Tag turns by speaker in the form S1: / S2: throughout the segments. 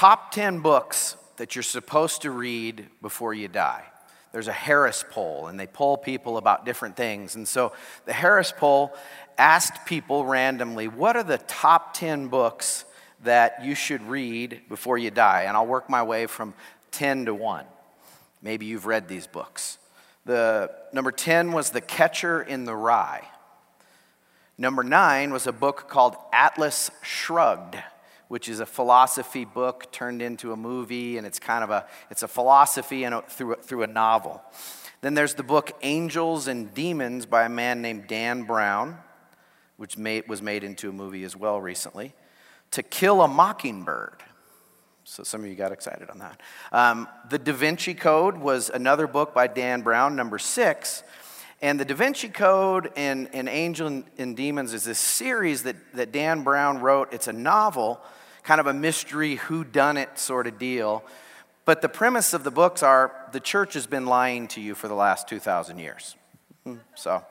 S1: top 10 books that you're supposed to read before you die. There's a Harris poll, and they poll people about different things. And so the Harris poll asked people randomly, What are the top 10 books that you should read before you die? And I'll work my way from 10 to 1. Maybe you've read these books. The number 10 was The Catcher in the Rye. Number 9 was a book called Atlas Shrugged which is a philosophy book turned into a movie, and it's kind of a it's a philosophy and through, through a novel. Then there's the book Angels and Demons by a man named Dan Brown, which made, was made into a movie as well recently. To Kill a Mockingbird. So some of you got excited on that. Um, the Da Vinci Code was another book by Dan Brown, number six. And the Da Vinci Code and, and Angel and, and Demons is this series that, that Dan Brown wrote. It's a novel kind of a mystery who done it sort of deal. But the premise of the books are the church has been lying to you for the last 2,000 years. Hmm, so,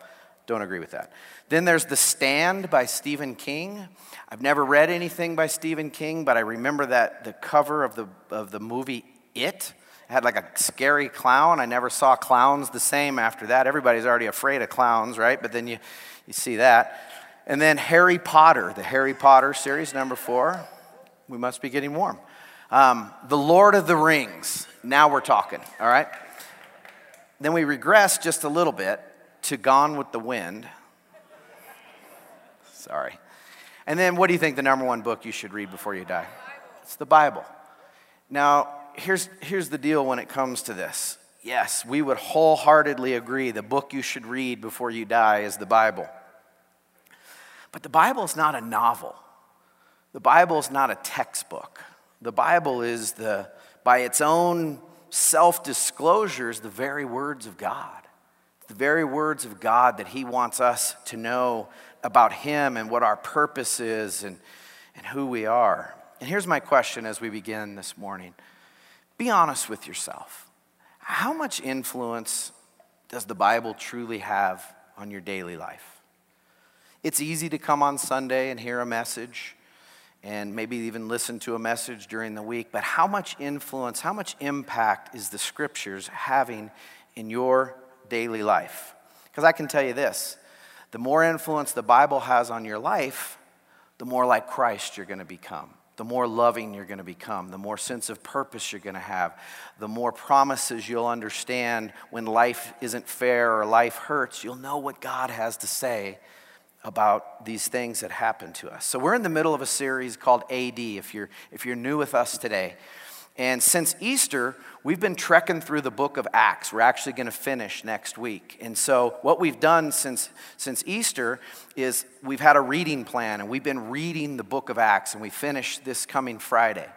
S1: don't agree with that. Then there's The Stand by Stephen King. I've never read anything by Stephen King, but I remember that the cover of the, of the movie It had like a scary clown. I never saw clowns the same after that. Everybody's already afraid of clowns, right? But then you, you see that. And then Harry Potter, the Harry Potter series, number four. We must be getting warm. Um, the Lord of the Rings. Now we're talking, all right? Then we regress just a little bit to Gone with the Wind. Sorry. And then what do you think the number one book you should read before you die? It's the Bible. Now, here's, here's the deal when it comes to this. Yes, we would wholeheartedly agree the book you should read before you die is the Bible. But the Bible is not a novel. The Bible is not a textbook. The Bible is the, by its own self disclosures, the very words of God. The very words of God that He wants us to know about Him and what our purpose is and, and who we are. And here's my question as we begin this morning Be honest with yourself. How much influence does the Bible truly have on your daily life? It's easy to come on Sunday and hear a message and maybe even listen to a message during the week, but how much influence, how much impact is the scriptures having in your daily life? Because I can tell you this the more influence the Bible has on your life, the more like Christ you're going to become. The more loving you're going to become, the more sense of purpose you're going to have, the more promises you'll understand when life isn't fair or life hurts. You'll know what God has to say about these things that happen to us. So we're in the middle of a series called AD if you're if you're new with us today. And since Easter, we've been trekking through the book of Acts. We're actually going to finish next week. And so what we've done since since Easter is we've had a reading plan and we've been reading the book of Acts and we finish this coming Friday.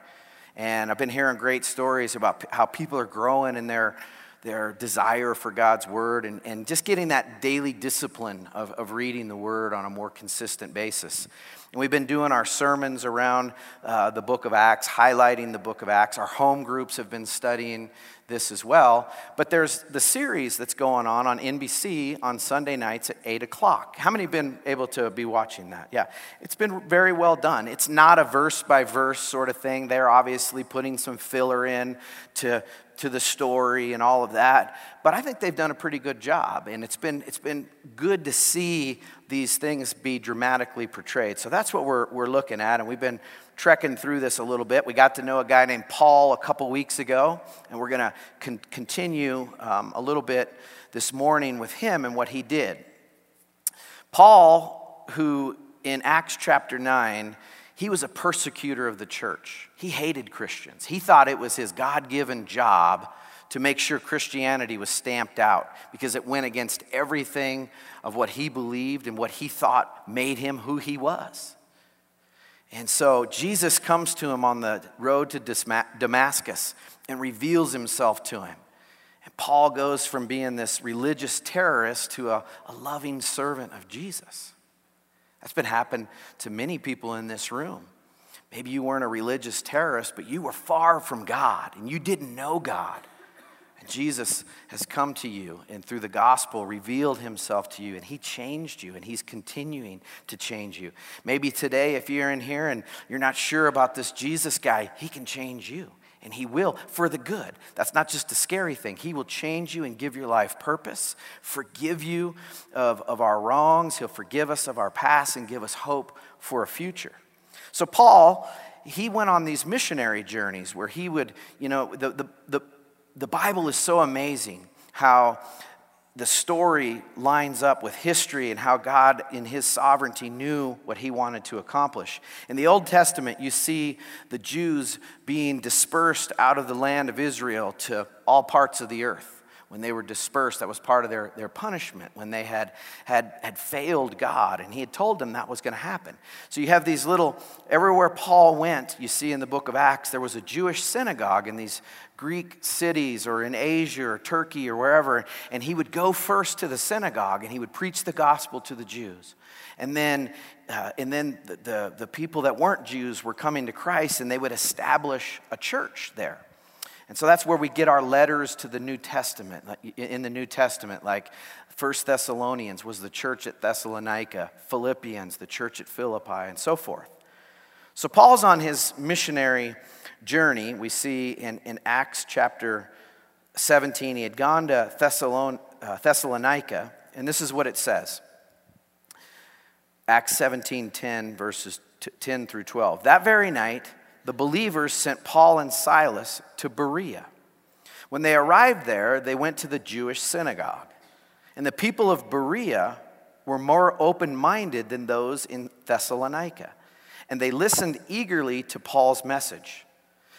S1: And I've been hearing great stories about how people are growing in their their desire for God's word, and, and just getting that daily discipline of, of reading the word on a more consistent basis. And we've been doing our sermons around uh, the book of Acts, highlighting the book of Acts. Our home groups have been studying this as well. But there's the series that's going on on NBC on Sunday nights at 8 o'clock. How many have been able to be watching that? Yeah, it's been very well done. It's not a verse by verse sort of thing. They're obviously putting some filler in to to the story and all of that. But I think they've done a pretty good job, and it's been, it's been good to see these things be dramatically portrayed. So that's what we're, we're looking at, and we've been trekking through this a little bit. We got to know a guy named Paul a couple weeks ago, and we're going to con- continue um, a little bit this morning with him and what he did. Paul, who in Acts chapter 9, he was a persecutor of the church. He hated Christians. He thought it was his God given job to make sure Christianity was stamped out because it went against everything of what he believed and what he thought made him who he was. And so Jesus comes to him on the road to Damascus and reveals himself to him. And Paul goes from being this religious terrorist to a, a loving servant of Jesus. That's been happening to many people in this room. Maybe you weren't a religious terrorist, but you were far from God and you didn't know God. Jesus has come to you and through the gospel revealed himself to you and he changed you and he's continuing to change you. Maybe today, if you're in here and you're not sure about this Jesus guy, he can change you and he will for the good. That's not just a scary thing. He will change you and give your life purpose, forgive you of, of our wrongs, he'll forgive us of our past and give us hope for a future. So, Paul, he went on these missionary journeys where he would, you know, the, the, the the Bible is so amazing how the story lines up with history and how God, in His sovereignty, knew what He wanted to accomplish. In the Old Testament, you see the Jews being dispersed out of the land of Israel to all parts of the earth when they were dispersed. That was part of their, their punishment when they had, had, had failed God. And he had told them that was going to happen. So you have these little, everywhere Paul went, you see in the book of Acts, there was a Jewish synagogue in these Greek cities or in Asia or Turkey or wherever. And he would go first to the synagogue and he would preach the gospel to the Jews. And then, uh, and then the, the, the people that weren't Jews were coming to Christ and they would establish a church there. And so that's where we get our letters to the New Testament, in the New Testament, like First Thessalonians was the church at Thessalonica, Philippians, the church at Philippi, and so forth. So Paul's on his missionary journey. We see in, in Acts chapter 17, he had gone to Thessalon, uh, Thessalonica, and this is what it says. Acts 17, 10, verses 10 through 12. That very night, the believers sent Paul and Silas to Berea. When they arrived there, they went to the Jewish synagogue. And the people of Berea were more open minded than those in Thessalonica. And they listened eagerly to Paul's message.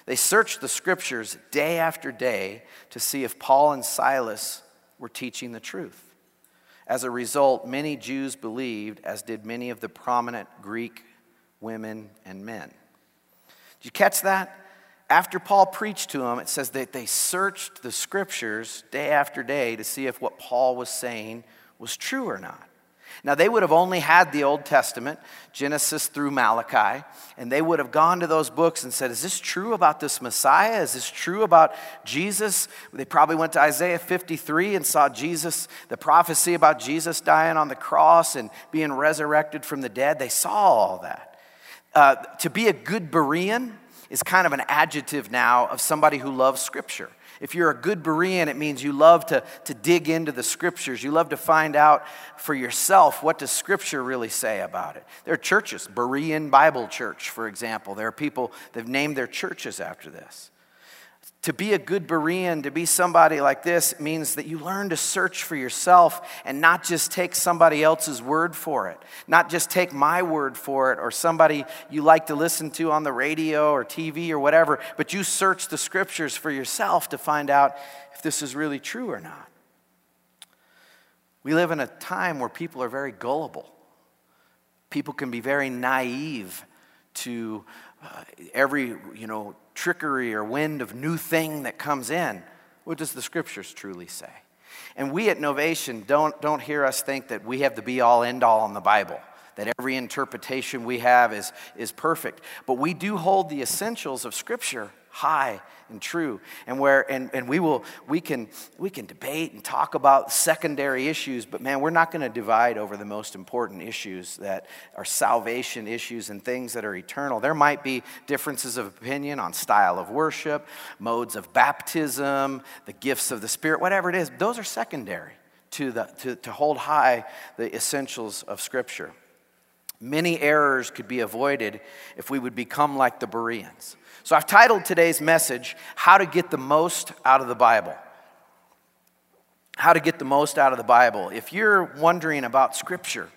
S1: They searched the scriptures day after day to see if Paul and Silas were teaching the truth. As a result, many Jews believed, as did many of the prominent Greek women and men. Did you catch that? After Paul preached to them, it says that they searched the scriptures day after day to see if what Paul was saying was true or not. Now, they would have only had the Old Testament, Genesis through Malachi, and they would have gone to those books and said, Is this true about this Messiah? Is this true about Jesus? They probably went to Isaiah 53 and saw Jesus, the prophecy about Jesus dying on the cross and being resurrected from the dead. They saw all that. Uh, to be a good Berean is kind of an adjective now of somebody who loves Scripture. If you're a good Berean, it means you love to, to dig into the Scriptures. You love to find out for yourself what does Scripture really say about it. There are churches, Berean Bible Church, for example. There are people that have named their churches after this. To be a good Berean, to be somebody like this, means that you learn to search for yourself and not just take somebody else's word for it. Not just take my word for it or somebody you like to listen to on the radio or TV or whatever, but you search the scriptures for yourself to find out if this is really true or not. We live in a time where people are very gullible. People can be very naive to uh, every, you know, trickery or wind of new thing that comes in. What does the scriptures truly say? And we at Novation don't, don't hear us think that we have the be all end all in the Bible, that every interpretation we have is, is perfect. But we do hold the essentials of Scripture high and true and where and, and we will we can we can debate and talk about secondary issues but man we're not going to divide over the most important issues that are salvation issues and things that are eternal. There might be differences of opinion on style of worship modes of baptism the gifts of the spirit whatever it is. Those are secondary to the to, to hold high the essentials of scripture many errors could be avoided if we would become like the bereans so I've titled today's message, How to Get the Most Out of the Bible. How to Get the Most Out of the Bible. If you're wondering about Scripture,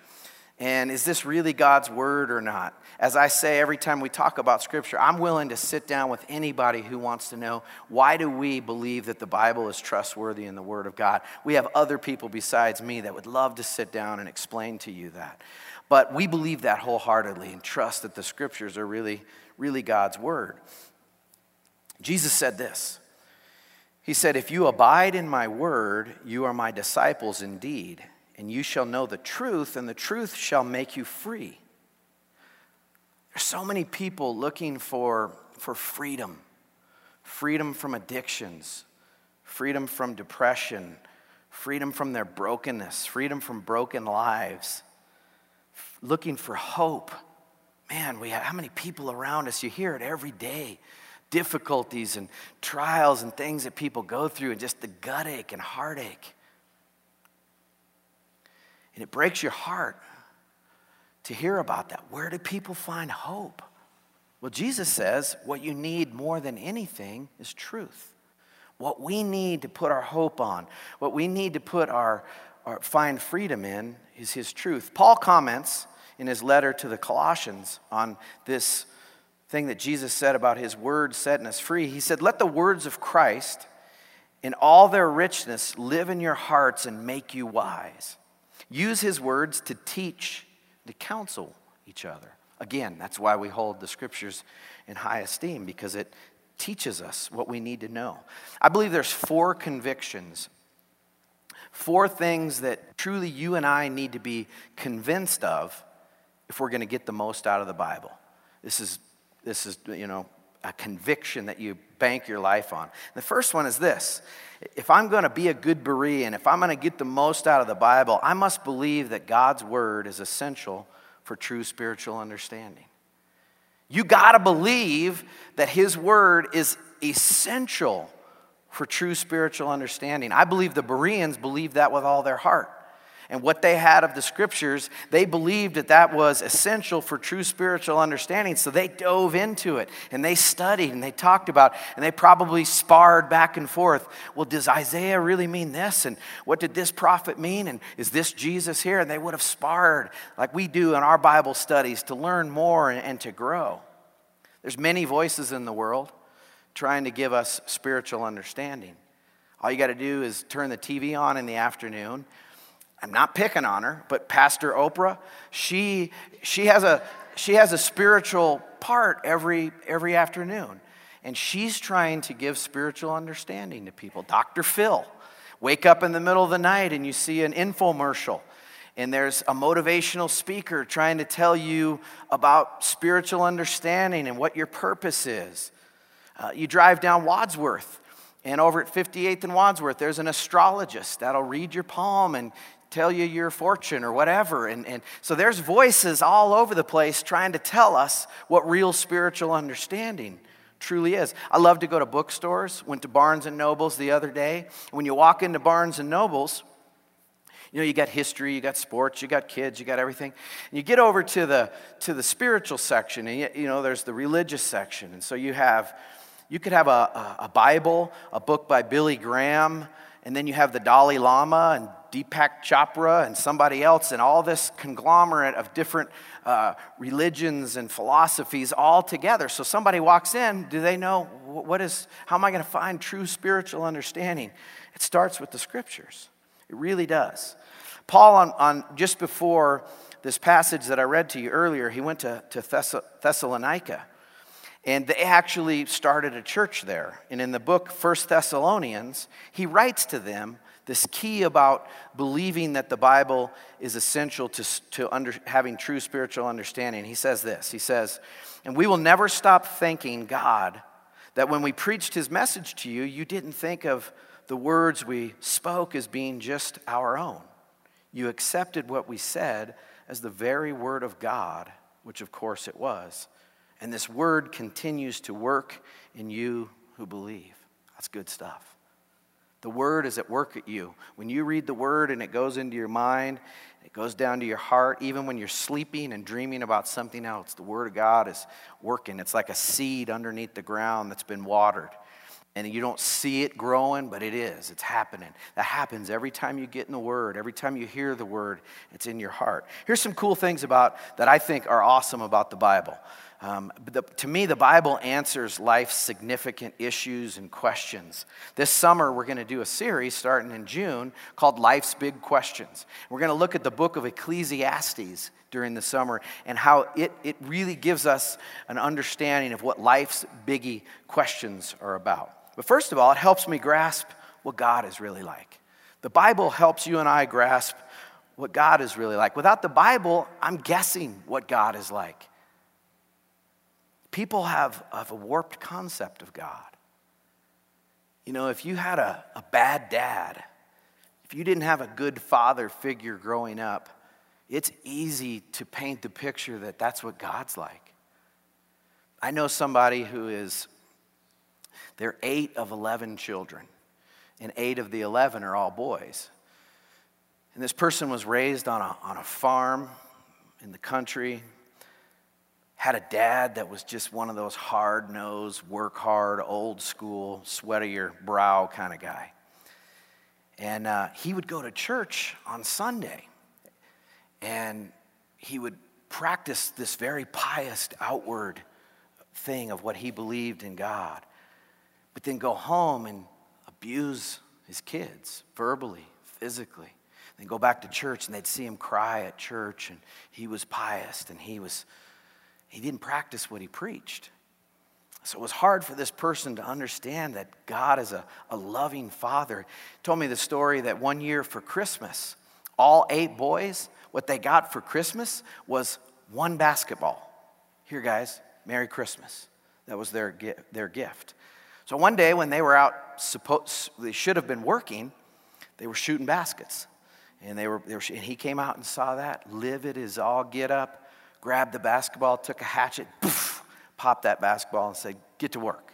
S1: and is this really God's Word or not? As I say every time we talk about Scripture, I'm willing to sit down with anybody who wants to know why do we believe that the Bible is trustworthy in the Word of God? We have other people besides me that would love to sit down and explain to you that. But we believe that wholeheartedly and trust that the Scriptures are really really God's word. Jesus said this He said, If you abide in my word, you are my disciples indeed, and you shall know the truth, and the truth shall make you free. There's so many people looking for, for freedom freedom from addictions, freedom from depression, freedom from their brokenness, freedom from broken lives, looking for hope. Man, we have, how many people around us? You hear it every day difficulties and trials and things that people go through, and just the gut ache and heartache. And it breaks your heart to hear about that. Where do people find hope? Well, Jesus says what you need more than anything is truth. What we need to put our hope on, what we need to put our, our find freedom in is his truth. Paul comments in his letter to the Colossians on this thing that Jesus said about his word setting us free. He said, Let the words of Christ in all their richness live in your hearts and make you wise. Use his words to teach, to counsel each other. Again, that's why we hold the scriptures in high esteem, because it teaches us what we need to know. I believe there's four convictions, four things that truly you and I need to be convinced of if we're going to get the most out of the Bible. This is, this is, you know, a conviction that you bank your life on. The first one is this if I'm going to be a good Berean, if I'm going to get the most out of the Bible, I must believe that God's word is essential for true spiritual understanding. You got to believe that His word is essential for true spiritual understanding. I believe the Bereans believe that with all their heart and what they had of the scriptures, they believed that that was essential for true spiritual understanding. So they dove into it and they studied and they talked about and they probably sparred back and forth. Well, does Isaiah really mean this? And what did this prophet mean? And is this Jesus here? And they would have sparred like we do in our Bible studies to learn more and, to grow. There's many voices in the world trying to give us spiritual understanding. All you got to do is turn the TV on in the afternoon I'm not picking on her, but Pastor Oprah, she, she, has, a, she has a spiritual part every, every afternoon. And she's trying to give spiritual understanding to people. Dr. Phil, wake up in the middle of the night and you see an infomercial. And there's a motivational speaker trying to tell you about spiritual understanding and what your purpose is. Uh, you drive down Wadsworth, and over at 58th and Wadsworth, there's an astrologist that'll read your palm and tell you your fortune or whatever. And, and so there's voices all over the place trying to tell us what real spiritual understanding truly is. I love to go to bookstores. Went to Barnes and Nobles the other day. When you walk into Barnes and Nobles, you know, you got history, you got sports, you got kids, you got everything. And you get over to the to the spiritual section, and you, you know, there's the religious section. And so you have you could have a, a, a Bible, a book by Billy Graham, and then you have the Dalai Lama and Deepak Chopra and somebody else, and all this conglomerate of different uh, religions and philosophies all together. So somebody walks in, do they know what is, how am I going to find true spiritual understanding? It starts with the scriptures. It really does. Paul, on, on just before this passage that I read to you earlier, he went to, to Thess- Thessalonica. And they actually started a church there. And in the book, First Thessalonians, he writes to them this key about believing that the Bible is essential to, to under, having true spiritual understanding. He says this He says, And we will never stop thanking God that when we preached his message to you, you didn't think of the words we spoke as being just our own. You accepted what we said as the very word of God, which of course it was. And this word continues to work in you who believe. That's good stuff. The Word is at work at you. When you read the Word and it goes into your mind, it goes down to your heart, even when you're sleeping and dreaming about something else, the Word of God is working. It's like a seed underneath the ground that's been watered. And you don't see it growing, but it is. It's happening. That happens every time you get in the Word, every time you hear the Word, it's in your heart. Here's some cool things about that I think are awesome about the Bible. Um, the, to me, the Bible answers life's significant issues and questions. This summer, we're going to do a series starting in June called Life's Big Questions. We're going to look at the book of Ecclesiastes during the summer and how it, it really gives us an understanding of what life's biggie questions are about. But first of all, it helps me grasp what God is really like. The Bible helps you and I grasp what God is really like. Without the Bible, I'm guessing what God is like. People have, have a warped concept of God. You know, if you had a, a bad dad, if you didn't have a good father figure growing up, it's easy to paint the picture that that's what God's like. I know somebody who is, they're eight of 11 children, and eight of the 11 are all boys. And this person was raised on a, on a farm in the country, had a dad that was just one of those hard nosed, work hard, old school, sweat of your brow kind of guy. And uh, he would go to church on Sunday and he would practice this very pious outward thing of what he believed in God, but then go home and abuse his kids verbally, physically. Then go back to church and they'd see him cry at church and he was pious and he was he didn't practice what he preached. So it was hard for this person to understand that God is a, a loving father. He told me the story that one year for Christmas, all eight boys, what they got for Christmas was one basketball. Here, guys, Merry Christmas. That was their, their gift. So one day when they were out, supposed, they should have been working, they were shooting baskets. And, they were, they were, and he came out and saw that, livid as all get up, grabbed the basketball, took a hatchet, poof, popped that basketball and said, Get to work.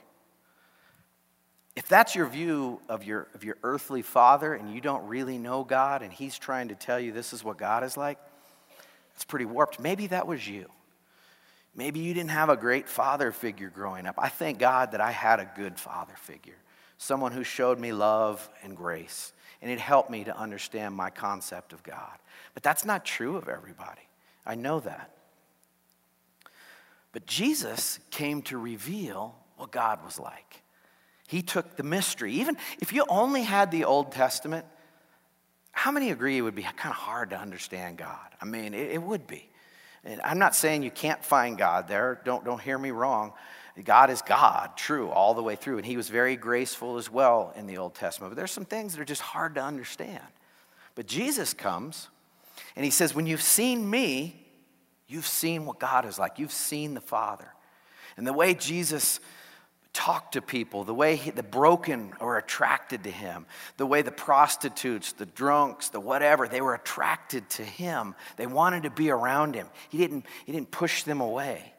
S1: If that's your view of your, of your earthly father and you don't really know God and he's trying to tell you this is what God is like, it's pretty warped. Maybe that was you. Maybe you didn't have a great father figure growing up. I thank God that I had a good father figure, someone who showed me love and grace, and it helped me to understand my concept of God. But that's not true of everybody. I know that. But Jesus came to reveal what God was like. He took the mystery. Even if you only had the Old Testament, how many agree it would be kind of hard to understand God? I mean, it, it would be. And I'm not saying you can't find God there. Don't, don't hear me wrong. God is God, true, all the way through. And he was very graceful as well in the Old Testament. But there's some things that are just hard to understand. But Jesus comes and he says, When you've seen me, you've seen what God is like. You've seen the Father. And the way Jesus talked to people, the way he, the broken are attracted to him, the way the prostitutes, the drunks, the whatever, they were attracted to him. They wanted to be around him. He didn't, he didn't push them away.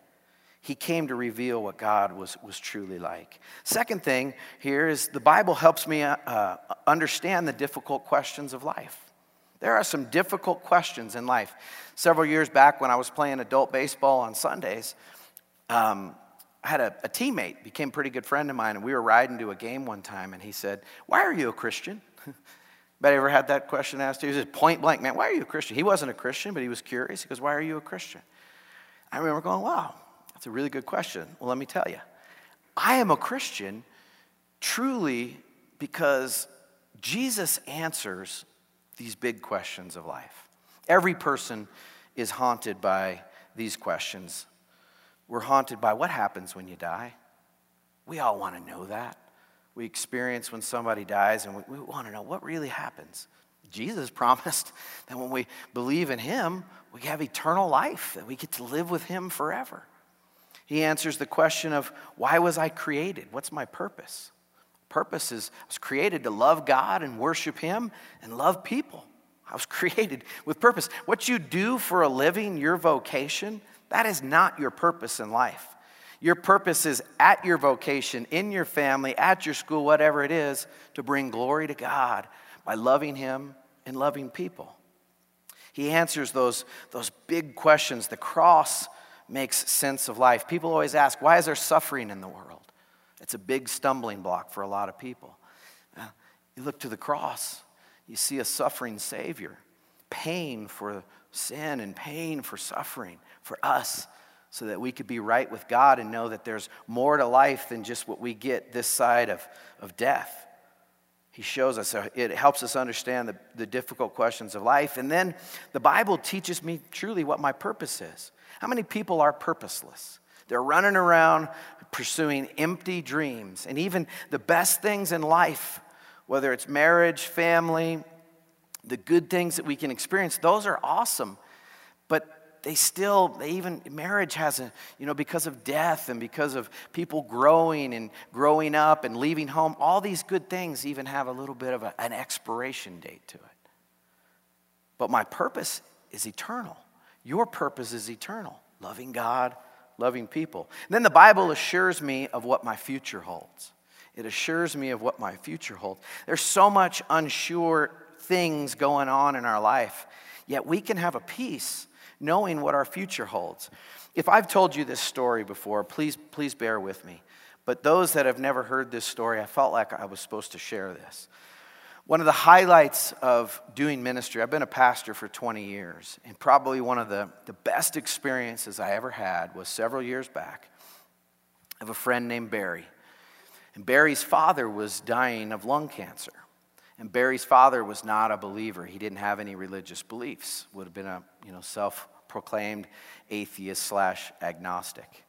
S1: He came to reveal what God was, was truly like. Second thing here is the Bible helps me uh, uh understand the difficult questions of life. There are some difficult questions in life. Several years back, when I was playing adult baseball on Sundays, um, I had a, a teammate, became a pretty good friend of mine, and we were riding to a game one time, and he said, Why are you a Christian? Anybody ever had that question asked to you? He said, point blank, man, why are you a Christian? He wasn't a Christian, but he was curious. He goes, Why are you a Christian? I remember going, Wow, that's a really good question. Well, let me tell you. I am a Christian truly because Jesus answers these big questions of life. Every person is haunted by these questions we're haunted by what happens when you die. We all want to know that. We experience when somebody dies and we, we want to know what really happens. Jesus promised that when we believe in Him, we have eternal life, that we get to live with Him forever. He answers the question of why was I created? What's my purpose? Purpose is I was created to love God and worship Him and love people. I was created with purpose. What you do for a living, your vocation, that is not your purpose in life. Your purpose is at your vocation, in your family, at your school, whatever it is, to bring glory to God by loving Him and loving people. He answers those, those big questions. The cross makes sense of life. People always ask, why is there suffering in the world? It's a big stumbling block for a lot of people. Uh, you look to the cross, you see a suffering Savior, pain for sin and pain for suffering for us so that we could be right with God and know that there's more to life than just what we get this side of, of death. He shows us, uh, it helps us understand the, the difficult questions of life. And then the Bible teaches me truly what my purpose is. How many people are purposeless? They're running around pursuing empty dreams. And even the best things in life, whether it's marriage, family, the good things that we can experience, those are awesome. But they still, they even, marriage has a, you know, because of death and because of people growing and growing up and leaving home, all these good things even have a little bit of a, an expiration date to it. But my purpose is eternal. Your purpose is eternal loving God, loving people. And then the Bible assures me of what my future holds. It assures me of what my future holds. There's so much unsure things going on in our life, yet we can have a peace knowing what our future holds. If I've told you this story before, please, please bear with me. But those that have never heard this story, I felt like I was supposed to share this. One of the highlights of doing ministry, I've been a pastor for 20 years, and probably one of the, the best experiences I ever had was several years back of a friend named Barry. And Barry's father was dying of lung cancer. And Barry's father was not a believer. He didn't have any religious beliefs, would have been a you know, self proclaimed atheist slash agnostic.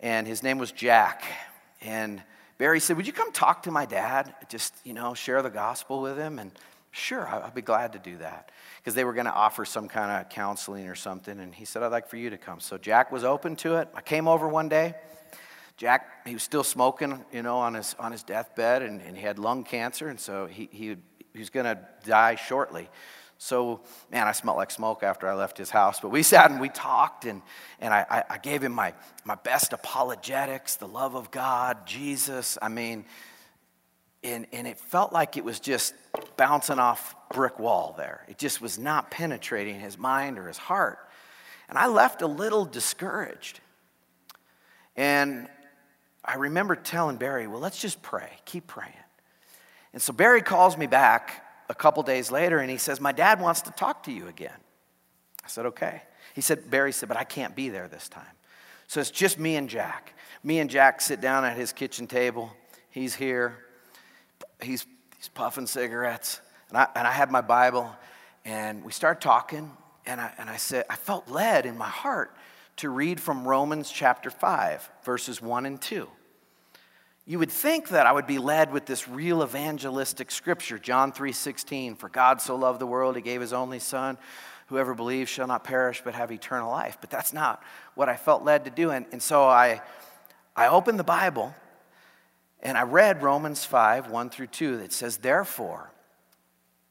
S1: And his name was Jack. And Barry said, Would you come talk to my dad? Just, you know, share the gospel with him? And sure, I'd be glad to do that. Because they were going to offer some kind of counseling or something. And he said, I'd like for you to come. So Jack was open to it. I came over one day. Jack, he was still smoking, you know, on his, on his deathbed, and, and he had lung cancer, and so he, he, he was going to die shortly. So, man, I smelled like smoke after I left his house. But we sat and we talked, and, and I, I gave him my, my best apologetics, the love of God, Jesus. I mean, and, and it felt like it was just bouncing off brick wall there. It just was not penetrating his mind or his heart. And I left a little discouraged. And I remember telling Barry, well, let's just pray, keep praying. And so Barry calls me back a couple days later and he says, My dad wants to talk to you again. I said, Okay. He said, Barry said, But I can't be there this time. So it's just me and Jack. Me and Jack sit down at his kitchen table. He's here. He's, he's puffing cigarettes. And I, and I had my Bible. And we start talking. And I, and I said, I felt led in my heart to read from Romans chapter 5, verses 1 and 2. You would think that I would be led with this real evangelistic scripture, John 3:16, for God so loved the world he gave his only son, whoever believes shall not perish but have eternal life. But that's not what I felt led to do. And, and so I, I opened the Bible and I read Romans 5, 1 through 2, that says, Therefore,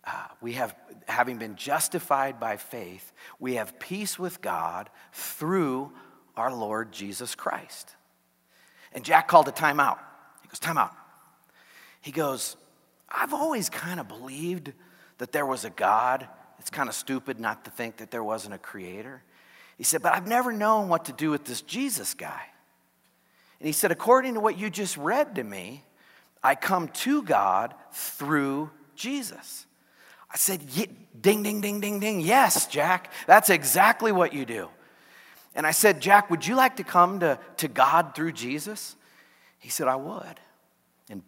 S1: uh, we have, having been justified by faith, we have peace with God through our Lord Jesus Christ. And Jack called a timeout. Time out. He goes, I've always kind of believed that there was a God. It's kind of stupid not to think that there wasn't a creator. He said, But I've never known what to do with this Jesus guy. And he said, According to what you just read to me, I come to God through Jesus. I said, Ding, ding, ding, ding, ding. Yes, Jack, that's exactly what you do. And I said, Jack, would you like to come to, to God through Jesus? He said, I would. And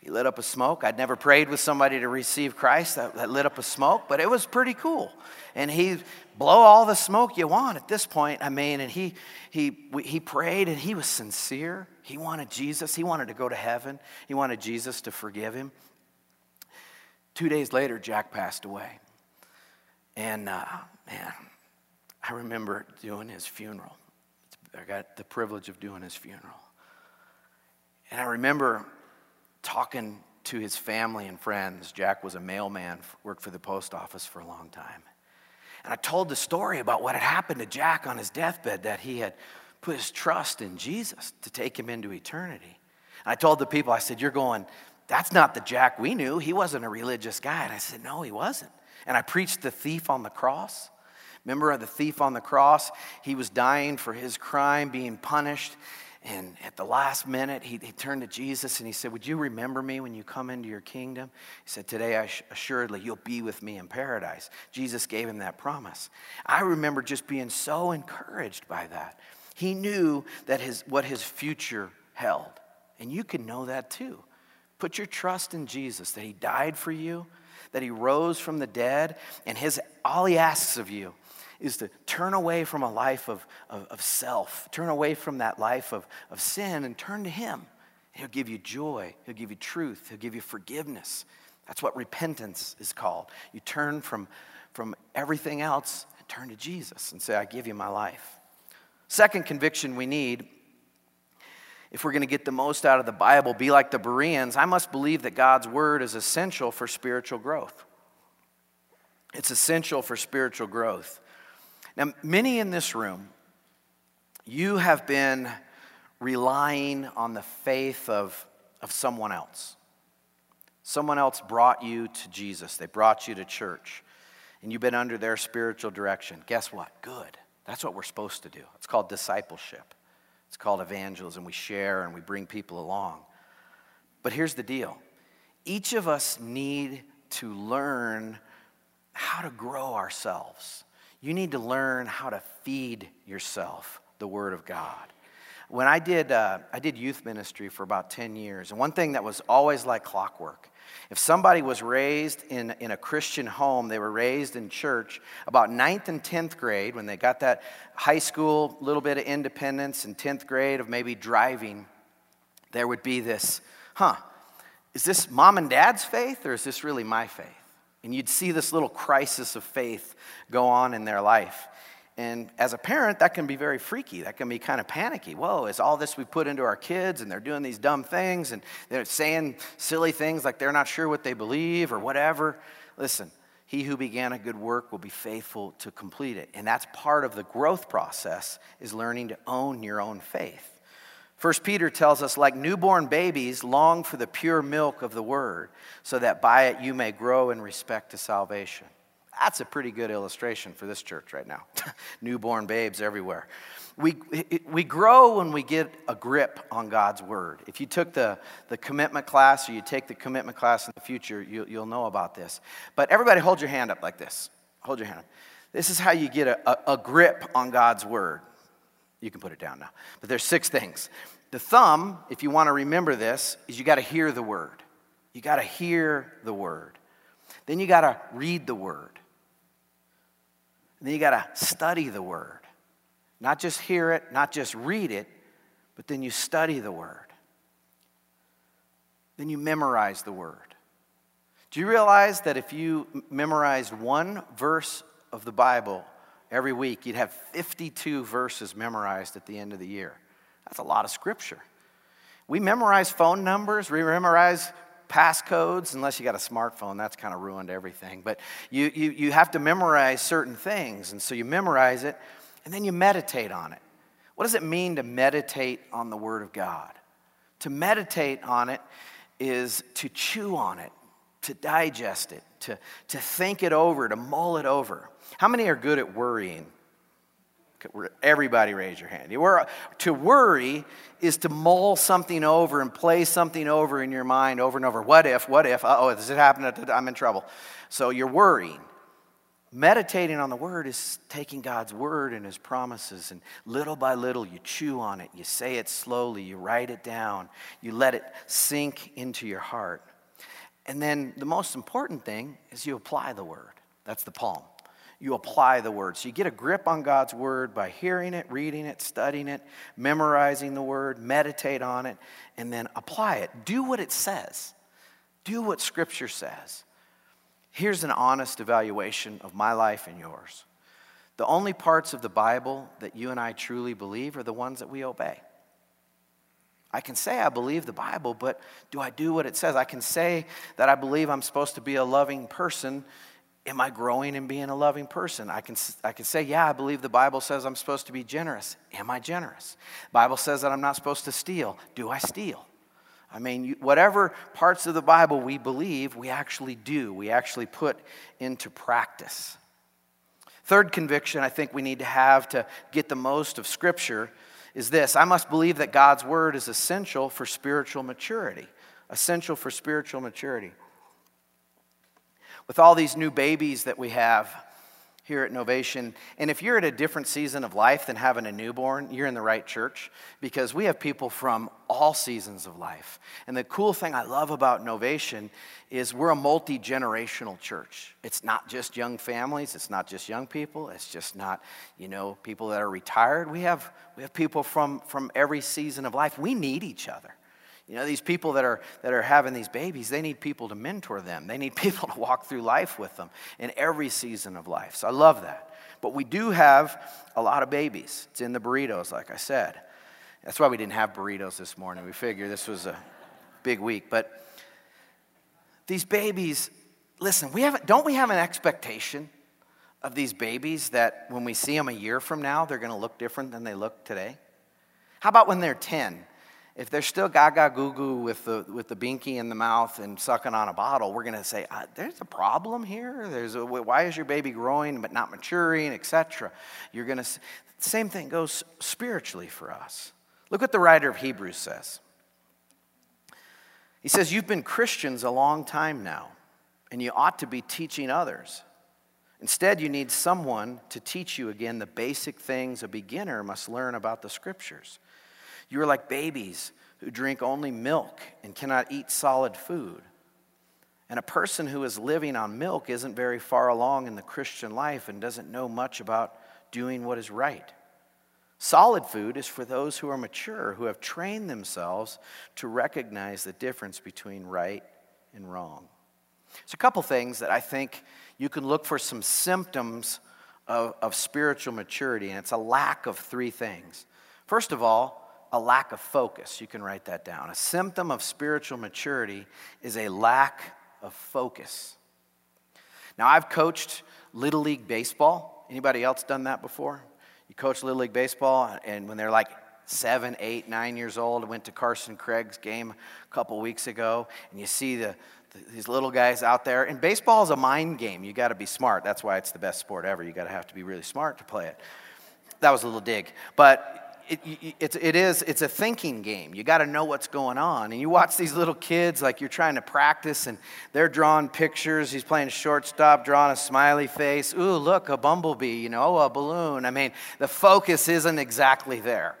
S1: he lit up a smoke. I'd never prayed with somebody to receive Christ that, that lit up a smoke, but it was pretty cool. And he blow all the smoke you want at this point. I mean, and he he he prayed and he was sincere. He wanted Jesus. He wanted to go to heaven. He wanted Jesus to forgive him. Two days later, Jack passed away. And uh, man, I remember doing his funeral. I got the privilege of doing his funeral. And I remember talking to his family and friends. Jack was a mailman, worked for the post office for a long time. And I told the story about what had happened to Jack on his deathbed, that he had put his trust in Jesus to take him into eternity. And I told the people, I said, You're going, that's not the Jack we knew. He wasn't a religious guy. And I said, No, he wasn't. And I preached the thief on the cross. Remember the thief on the cross? He was dying for his crime, being punished. And at the last minute, he, he, turned to Jesus and he said, Would you remember me when you come into your kingdom? He said, Today, I assuredly, you'll be with me in paradise. Jesus gave him that promise. I remember just being so encouraged by that. He knew that his, what his future held. And you can know that too. Put your trust in Jesus, that he died for you, that he rose from the dead, and his, all he asks of you is to turn away from a life of, of, of self, turn away from that life of, of sin, and turn to Him. He'll give you joy, He'll give you truth, He'll give you forgiveness. That's what repentance is called. You turn from, from everything else and Turn to Jesus and say, I give you my life. Second conviction we need if we're going to get the most out of the Bible, be like the Bereans, I must believe that God's word is essential for spiritual growth. It's essential for spiritual growth. Now, many in this room, you have been relying on the faith of, of someone else. Someone else brought you to Jesus, they brought you to church, and you've been under their spiritual direction. Guess what? Good. That's what we're supposed to do. It's called discipleship. It's called evangelism. We share and we bring people along. But here's the deal each of us need to learn how to grow ourselves. You need to learn how to feed yourself the Word of God. When I did, uh, I did youth ministry for about 10 years, and one thing that was always like clockwork if somebody was raised in, in a Christian home, they were raised in church, about ninth and 10th grade, when they got that high school little bit of independence and 10th grade of maybe driving, there would be this, huh, is this mom and dad's faith or is this really my faith? And you'd see this little crisis of faith go on in their life. And as a parent, that can be very freaky. That can be kind of panicky. Whoa, is all this we put into our kids and they're doing these dumb things and they're saying silly things like they're not sure what they believe or whatever? Listen, he who began a good work will be faithful to complete it. And that's part of the growth process is learning to own your own faith. First Peter tells us like newborn babies long for the pure milk of the word so that by it you may grow in respect to salvation. That's a pretty good illustration for this church right now. Newborn babes everywhere. We, we grow when we get a grip on God's word. If you took the, the commitment class or you take the commitment class in the future, you, you'll know about this. But everybody, hold your hand up like this. Hold your hand up. This is how you get a, a, a grip on God's word. You can put it down now. But there's six things. The thumb, if you want to remember this, is you got to hear the word. You got to hear the word. Then you got to read the word. And then you got to study the word. Not just hear it, not just read it, but then you study the word. Then you memorize the word. Do you realize that if you memorized one verse of the Bible every week, you'd have 52 verses memorized at the end of the year? That's a lot of scripture. We memorize phone numbers, we memorize passcodes, unless you got a smartphone, that's kind of ruined everything. But you, you, you have to memorize certain things. And so you memorize it, and then you meditate on it. What does it mean to meditate on the Word of God? To meditate on it is to chew on it, to digest it, to, to think it over, to mull it over. How many are good at worrying? Everybody raise your hand. To worry is to mull something over and play something over in your mind over and over. What if, what if, oh, does it happen? I'm in trouble. So you're worrying. Meditating on the word is taking God's word and his promises, and little by little you chew on it, you say it slowly, you write it down, you let it sink into your heart. And then the most important thing is you apply the word. That's the palm you apply the word. So you get a grip on God's word by hearing it, reading it, studying it, memorizing the word, meditate on it, and then apply it. Do what it says. Do what Scripture says. Here's an honest evaluation of my life and yours. The only parts of the Bible that you and I truly believe are the ones that we obey. I can say I believe the Bible, but do I do what it says? I can say that I believe I'm supposed to be a loving person Am I growing in being a loving person? I can, I can say, yeah, I believe the Bible says I'm supposed to be generous. Am I generous? Bible says that I'm not supposed to steal. Do I steal? I mean, whatever parts of the Bible we believe, we actually do. We actually put into practice. Third conviction I think we need to have to get the most of Scripture is this I must believe that God's Word is essential for spiritual maturity. Essential for spiritual maturity with all these new babies that we have here at Novation. And if you're at a different season of life than having a newborn, you're in the right church because we have people from all seasons of life. And the cool thing I love about Novation is we're a multi generational church. It's not just young families, it's not just young people, it's just not, you know, people that are retired. We have, we have people from, from every season of life. We need each other. You know, these people that are, that are having these babies, they need people to mentor them. They need people to walk through life with them in every season of life. So I love that. But we do have a lot of babies. It's in the burritos, like I said. That's why we didn't have burritos this morning. We figured this was a big week. But these babies, listen, we have, don't we have an expectation of these babies that when we see them a year from now, they're going to look different than they look today? How about when they're 10? If they're still gaga goo goo with the, with the binky in the mouth and sucking on a bottle, we're going to say, uh, there's a problem here. There's a, why is your baby growing but not maturing, etc. You're going to, same thing goes spiritually for us. Look what the writer of Hebrews says. He says, You've been Christians a long time now, and you ought to be teaching others. Instead, you need someone to teach you again the basic things a beginner must learn about the scriptures. You are like babies who drink only milk and cannot eat solid food. And a person who is living on milk isn't very far along in the Christian life and doesn't know much about doing what is right. Solid food is for those who are mature, who have trained themselves to recognize the difference between right and wrong. There's a couple things that I think you can look for some symptoms of, of spiritual maturity, and it's a lack of three things. First of all, a lack of focus. You can write that down. A symptom of spiritual maturity is a lack of focus. Now, I've coached Little League Baseball. Anybody else done that before? You coach Little League Baseball, and when they're like seven, eight, nine years old, I went to Carson Craig's game a couple weeks ago, and you see the, the these little guys out there. And baseball is a mind game. You got to be smart. That's why it's the best sport ever. You got to have to be really smart to play it. That was a little dig, but it, it, it is it's a thinking game. You got to know what's going on. And you watch these little kids like you're trying to practice and they're drawing pictures. He's playing shortstop drawing a smiley face. Ooh look a bumblebee you know a balloon. I mean the focus isn't exactly there.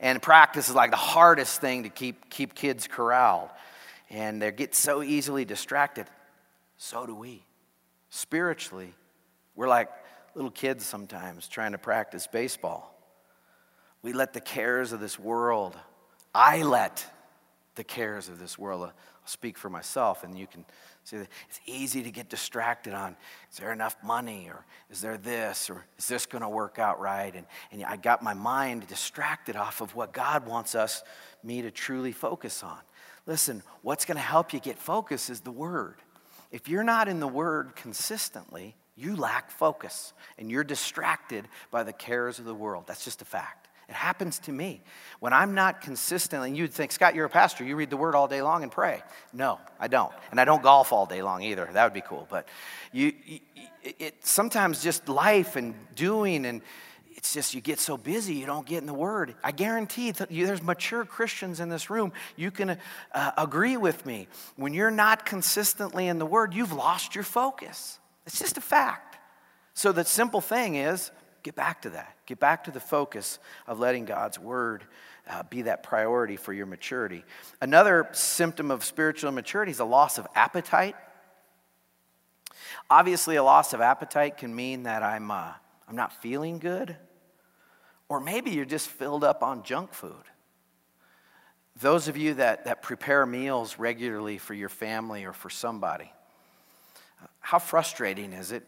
S1: And practice is like the hardest thing to keep keep kids corralled. And they get so easily distracted. So do we. Spiritually we're like little kids sometimes trying to practice baseball we let the cares of this world, I let the cares of this world, I'll speak for myself, and you can see that it's easy to get distracted on is there enough money, or is there this, or is this going to work out right? And, and I got my mind distracted off of what God wants us, me to truly focus on. Listen, what's going to help you get focus is the Word. If you're not in the Word consistently, you lack focus and you're distracted by the cares of the world. That's just a fact. It happens to me. When I'm not consistently, and you'd think, Scott, you're a pastor, you read the word all day long and pray. No, I don't. And I don't golf all day long either. That would be cool. But you, it, sometimes just life and doing, and it's just you get so busy, you don't get in the word. I guarantee that you, there's mature Christians in this room. You can uh, agree with me. When you're not consistently in the word, you've lost your focus. It's just a fact. So the simple thing is Get back to that. Get back to the focus of letting God's word uh, be that priority for your maturity. Another symptom of spiritual maturity is a loss of appetite. Obviously, a loss of appetite can mean that I'm, uh, I'm not feeling good, or maybe you're just filled up on junk food. Those of you that, that prepare meals regularly for your family or for somebody, how frustrating is it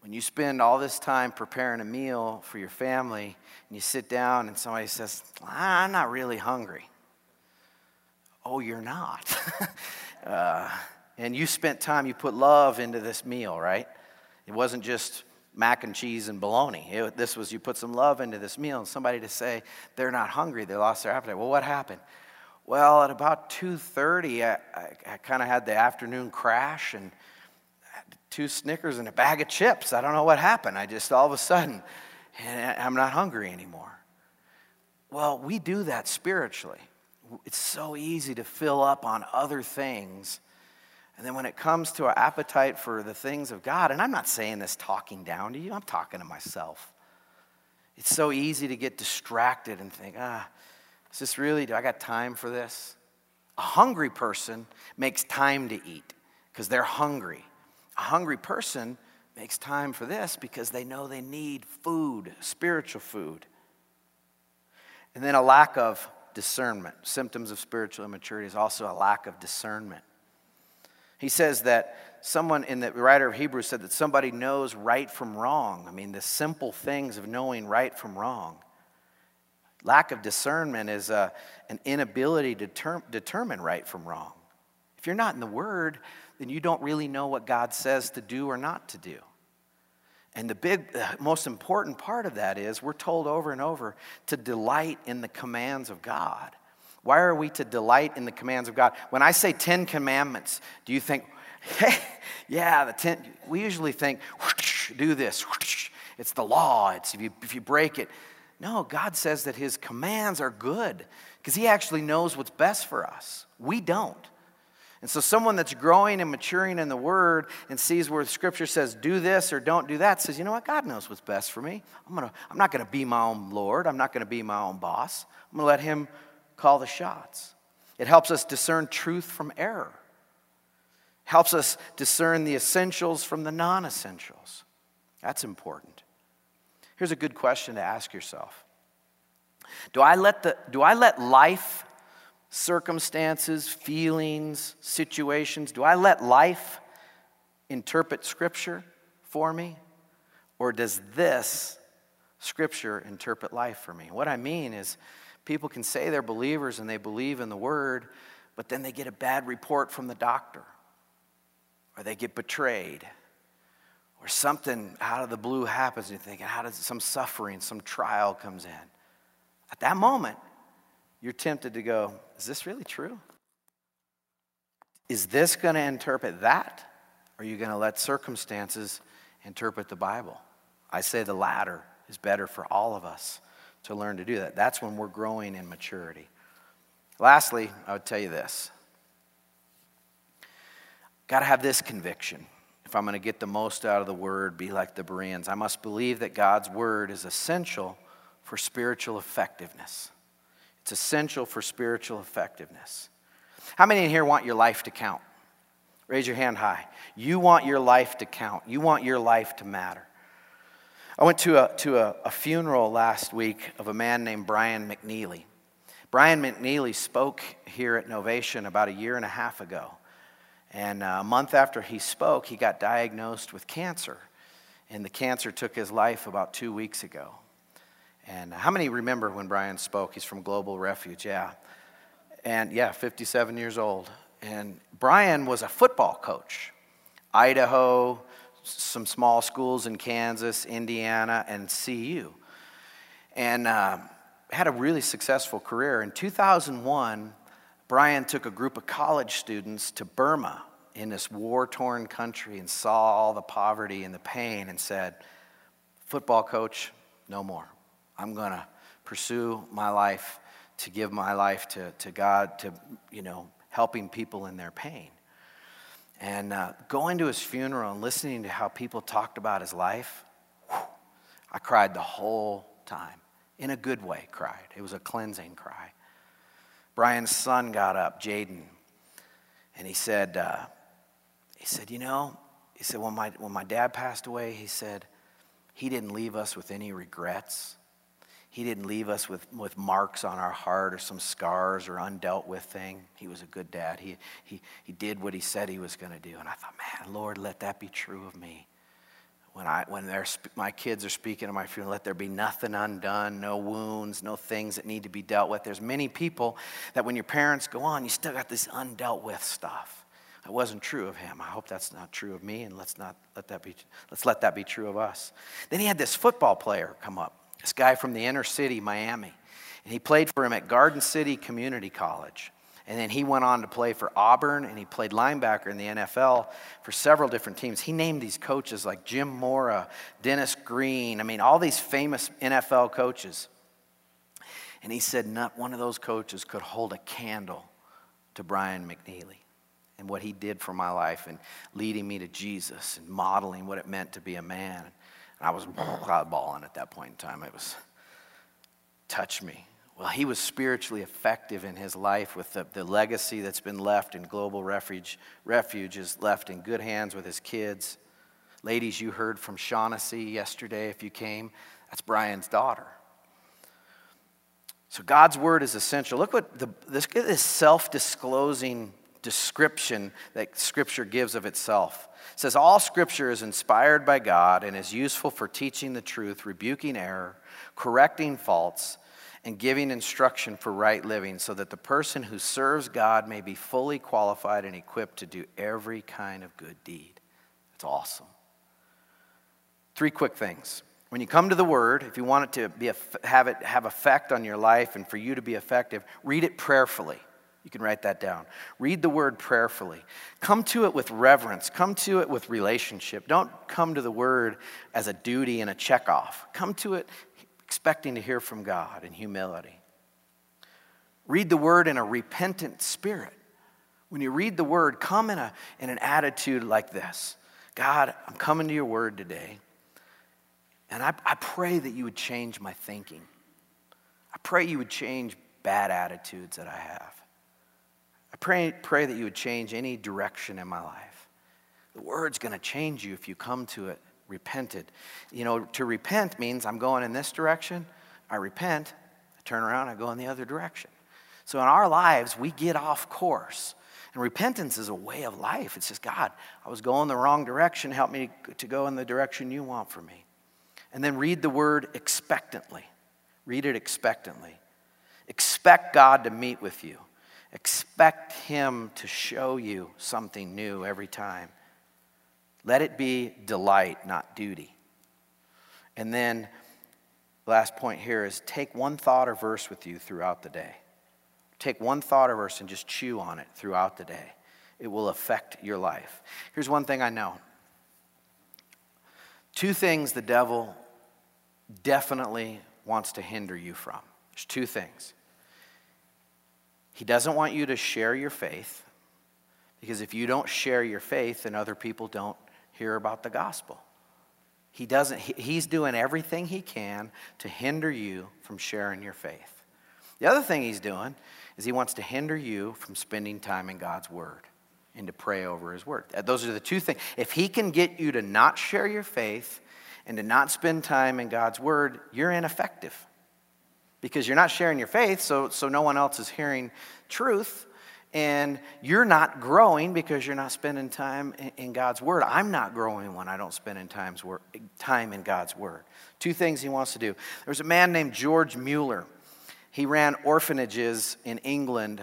S1: when you spend all this time preparing a meal for your family and you sit down and somebody says, I'm not really hungry. Oh, you're not. uh, and you spent time, you put love into this meal, right? It wasn't just mac and cheese and bologna. It, this was you put some love into this meal, and somebody to say they're not hungry, they lost their appetite. Well, what happened? Well, at about 2:30, I, I, I kind of had the afternoon crash, and two Snickers and a bag of chips. I don't know what happened. I just all of a sudden, I'm not hungry anymore. Well, we do that spiritually. It's so easy to fill up on other things. And then when it comes to our appetite for the things of God, and I'm not saying this talking down to you, I'm talking to myself. It's so easy to get distracted and think, ah, is this really, do I got time for this? A hungry person makes time to eat because they're hungry. A hungry person makes time for this because they know they need food, spiritual food. And then a lack of discernment. Symptoms of spiritual immaturity is also a lack of discernment. He says that someone in the writer of Hebrews said that somebody knows right from wrong. I mean, the simple things of knowing right from wrong. Lack of discernment is a, an inability to ter- determine right from wrong. If you're not in the Word, then you don't really know what God says to do or not to do. And the big, most important part of that is we're told over and over to delight in the commands of God. Why are we to delight in the commands of God? When I say 10 commandments, do you think, hey, yeah, the 10, we usually think, do this, it's the law, it's if you, if you break it. No, God says that His commands are good because He actually knows what's best for us. We don't. And so, someone that's growing and maturing in the Word and sees where Scripture says, do this or don't do that, says, you know what? God knows what's best for me. I'm, gonna, I'm not going to be my own Lord. I'm not going to be my own boss. I'm going to let Him call the shots. It helps us discern truth from error, helps us discern the essentials from the non essentials. That's important. Here's a good question to ask yourself Do I let, the, do I let life, circumstances, feelings, situations, do I let life interpret Scripture for me? Or does this Scripture interpret life for me? What I mean is, people can say they're believers and they believe in the Word, but then they get a bad report from the doctor, or they get betrayed or something out of the blue happens, and you're thinking, how does some suffering, some trial comes in? At that moment, you're tempted to go, is this really true? Is this going to interpret that? Or are you going to let circumstances interpret the Bible? I say the latter is better for all of us to learn to do that. That's when we're growing in maturity. Lastly, I would tell you this got to have this conviction if I'm going to get the most out of the word, be like the Bereans. I must believe that God's word is essential for spiritual effectiveness. It's essential for spiritual effectiveness. How many in here want your life to count? Raise your hand high. You want your life to count, you want your life to matter. I went to a, to a, a funeral last week of a man named Brian McNeely. Brian McNeely spoke here at Novation about a year and a half ago. And uh, a month after he spoke, he got diagnosed with cancer. And the cancer took his life about two weeks ago. And how many remember when Brian spoke? He's from Global Refuge, yeah. And yeah, 57 years old. And Brian was a football coach. Idaho, some small schools in Kansas, Indiana, and CU. And uh, had a really successful career. In 2001, Brian took a group of college students to Burma in this war torn country and saw all the poverty and the pain and said, Football coach, no more. I'm going to pursue my life to give my life to, to God, to, you know, helping people in their pain. And uh, going to his funeral and listening to how people talked about his life, whew, I cried the whole time. In a good way, cried. It was a cleansing cry. Brian's son got up, Jaden, and he said, uh, he said, you know, he said, when my, when my dad passed away, he said, he didn't leave us with any regrets. He didn't leave us with, with marks on our heart or some scars or undealt with thing. He was a good dad. He, he, he did what he said he was going to do. And I thought, man, Lord, let that be true of me when, I, when my kids are speaking at my funeral, let there be nothing undone, no wounds, no things that need to be dealt with. There's many people that when your parents go on, you still got this undealt with stuff. That wasn't true of him. I hope that's not true of me, and let's not let that be. Let's let that be true of us. Then he had this football player come up, this guy from the inner city, Miami, and he played for him at Garden City Community College. And then he went on to play for Auburn and he played linebacker in the NFL for several different teams. He named these coaches like Jim Mora, Dennis Green, I mean, all these famous NFL coaches. And he said, not one of those coaches could hold a candle to Brian McNeely and what he did for my life and leading me to Jesus and modeling what it meant to be a man. And I was, bawling at that point in time. It was, touch me. Well, he was spiritually effective in his life with the, the legacy that's been left in Global Refuge. Refuge is left in good hands with his kids. Ladies, you heard from Shaughnessy yesterday if you came. That's Brian's daughter. So God's word is essential. Look what the, this, this self disclosing description that Scripture gives of itself. It says, All Scripture is inspired by God and is useful for teaching the truth, rebuking error, correcting faults, and giving instruction for right living, so that the person who serves God may be fully qualified and equipped to do every kind of good deed. That's awesome. Three quick things. When you come to the Word, if you want it to be, have it have effect on your life and for you to be effective, read it prayerfully. You can write that down. Read the Word prayerfully. Come to it with reverence. Come to it with relationship. Don't come to the Word as a duty and a check off. Come to it expecting to hear from God in humility. Read the Word in a repentant spirit. When you read the Word, come in, a, in an attitude like this God, I'm coming to your Word today. And I, I pray that you would change my thinking. I pray you would change bad attitudes that I have. I pray, pray that you would change any direction in my life. The word's going to change you if you come to it repented. You know, to repent means I'm going in this direction. I repent, I turn around, I go in the other direction. So in our lives, we get off course. And repentance is a way of life. It's just, God, I was going the wrong direction. Help me to go in the direction you want for me. And then read the word expectantly. Read it expectantly. Expect God to meet with you. Expect Him to show you something new every time. Let it be delight, not duty. And then, last point here is take one thought or verse with you throughout the day. Take one thought or verse and just chew on it throughout the day. It will affect your life. Here's one thing I know two things the devil definitely wants to hinder you from. There's two things. He doesn't want you to share your faith, because if you don't share your faith, then other people don't hear about the gospel. He doesn't, he's doing everything he can to hinder you from sharing your faith. The other thing he's doing is he wants to hinder you from spending time in God's word and to pray over his word. Uh, those are the two things. If he can get you to not share your faith and to not spend time in God's Word, you're ineffective. Because you're not sharing your faith, so, so no one else is hearing truth. And you're not growing because you're not spending time in, God's Word. I'm not growing when I don't spend in times wor- time in God's Word. Two things he wants to do. There was a man named George Mueller. He ran orphanages in England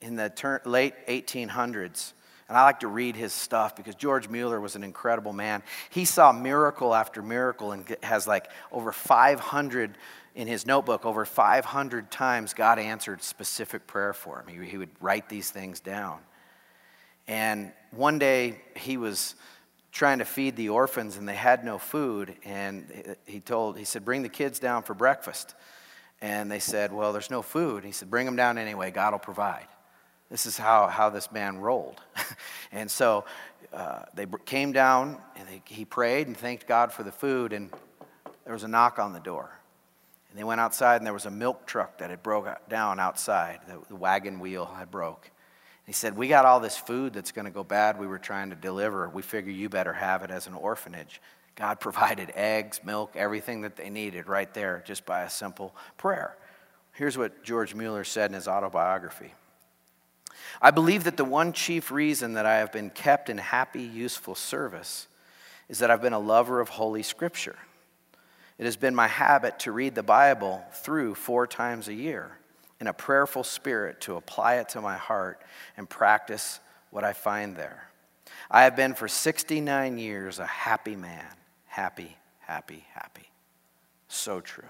S1: in the ter- late 1800s. And I like to read his stuff because George Mueller was an incredible man. He saw miracle after miracle and has like over 500 in his notebook, over 500 times God answered specific prayer for him. He, he would write these things down. And one day he was trying to feed the orphans and they had no food. And he told, he said, bring the kids down for breakfast. And they said, well, there's no food. He said, bring them down anyway, God will provide. This is how, how this man rolled. and so uh, they came down and they, he prayed and thanked God for the food, and there was a knock on the door. They went outside, and there was a milk truck that had broke down outside. The wagon wheel had broke. He said, We got all this food that's going to go bad we were trying to deliver. We figure you better have it as an orphanage. God provided eggs, milk, everything that they needed right there just by a simple prayer. Here's what George Mueller said in his autobiography I believe that the one chief reason that I have been kept in happy, useful service is that I've been a lover of Holy Scripture. It has been my habit to read the Bible through four times a year in a prayerful spirit to apply it to my heart and practice what I find there. I have been for 69 years a happy man. Happy, happy, happy. So true.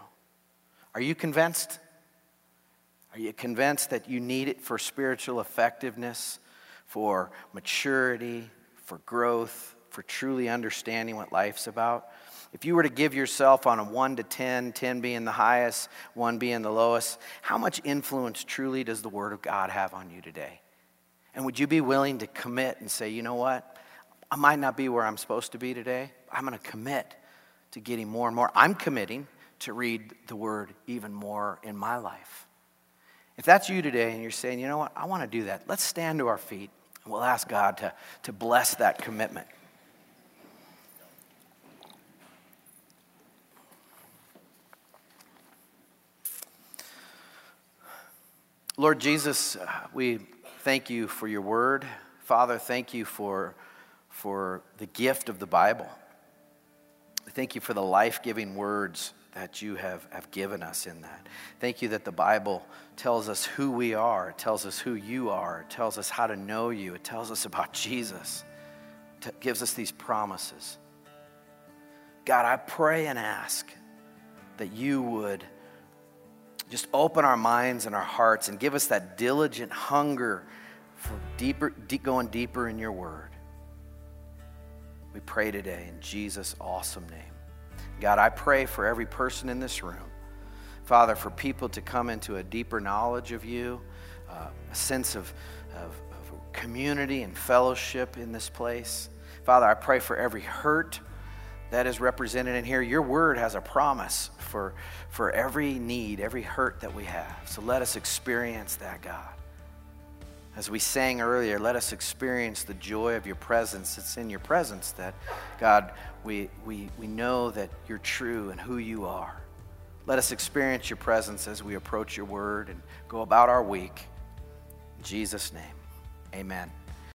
S1: Are you convinced? Are you convinced that you need it for spiritual effectiveness, for maturity, for growth, for truly understanding what life's about? If you were to give yourself on a 1 to 10, 10 being the highest, 1 being the lowest, how much influence truly does the Word of God have on you today? And would you be willing to commit and say, you know what? I might not be where I'm supposed to be today. I'm going to commit to getting more and more. I'm committing to read the Word even more in my life. If that's you today and you're saying, you know what, I want to do that, let's stand to our feet and we'll ask God to, to bless that commitment. Lord Jesus, uh, we thank you for your word. Father, thank you for, for the gift of the Bible. Thank you for the life giving words that you have, have given us in that. Thank you that the Bible tells us who we are, it tells us who you are, it tells us how to know you, it tells us about Jesus, it gives us these promises. God, I pray and ask that you would just open our minds and our hearts and give us that diligent hunger for deeper, deep, going deeper in your word. We pray today in Jesus' awesome name. God, I pray for every person in this room. Father, for people to come into a deeper knowledge of you, uh, a sense of, of, of community and fellowship in this place. Father, I pray for every hurt that is represented in here. Your word has a promise for, for every need, every hurt that we have. So let us experience that, God. As we sang earlier, let us experience the joy of your presence. It's in your presence that, God, we, we, we know that you're true and who you are. Let us experience your presence as we approach your word and go about our week. In Jesus' name, amen.